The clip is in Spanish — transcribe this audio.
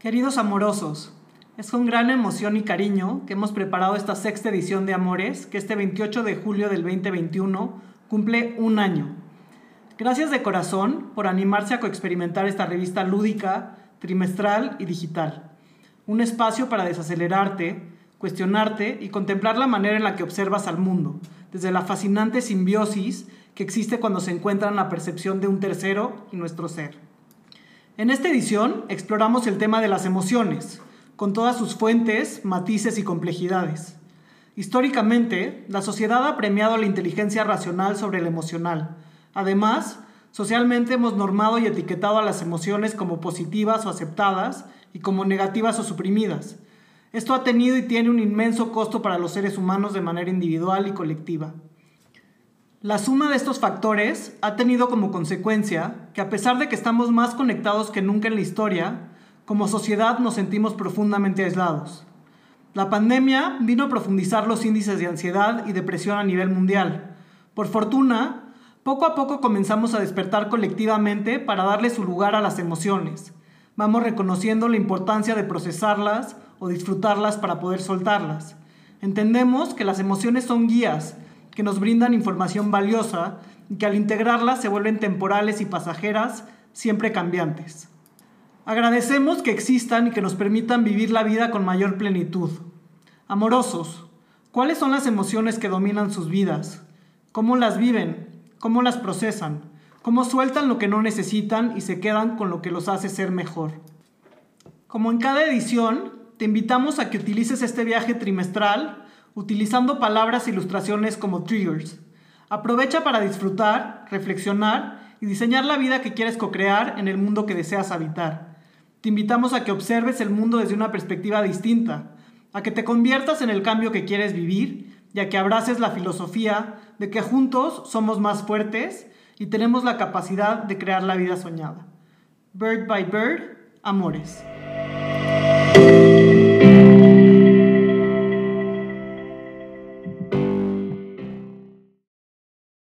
Queridos amorosos, es con gran emoción y cariño que hemos preparado esta sexta edición de Amores que este 28 de julio del 2021 cumple un año. Gracias de corazón por animarse a coexperimentar esta revista lúdica, trimestral y digital. Un espacio para desacelerarte, cuestionarte y contemplar la manera en la que observas al mundo, desde la fascinante simbiosis que existe cuando se encuentran la percepción de un tercero y nuestro ser. En esta edición exploramos el tema de las emociones, con todas sus fuentes, matices y complejidades. Históricamente, la sociedad ha premiado la inteligencia racional sobre la emocional. Además, socialmente hemos normado y etiquetado a las emociones como positivas o aceptadas y como negativas o suprimidas. Esto ha tenido y tiene un inmenso costo para los seres humanos de manera individual y colectiva. La suma de estos factores ha tenido como consecuencia que a pesar de que estamos más conectados que nunca en la historia, como sociedad nos sentimos profundamente aislados. La pandemia vino a profundizar los índices de ansiedad y depresión a nivel mundial. Por fortuna, poco a poco comenzamos a despertar colectivamente para darle su lugar a las emociones. Vamos reconociendo la importancia de procesarlas o disfrutarlas para poder soltarlas. Entendemos que las emociones son guías que nos brindan información valiosa y que al integrarlas se vuelven temporales y pasajeras, siempre cambiantes. Agradecemos que existan y que nos permitan vivir la vida con mayor plenitud. Amorosos, ¿cuáles son las emociones que dominan sus vidas? ¿Cómo las viven? ¿Cómo las procesan? ¿Cómo sueltan lo que no necesitan y se quedan con lo que los hace ser mejor? Como en cada edición, te invitamos a que utilices este viaje trimestral utilizando palabras e ilustraciones como triggers. Aprovecha para disfrutar, reflexionar y diseñar la vida que quieres co-crear en el mundo que deseas habitar. Te invitamos a que observes el mundo desde una perspectiva distinta, a que te conviertas en el cambio que quieres vivir y a que abraces la filosofía de que juntos somos más fuertes y tenemos la capacidad de crear la vida soñada. Bird by Bird, Amores.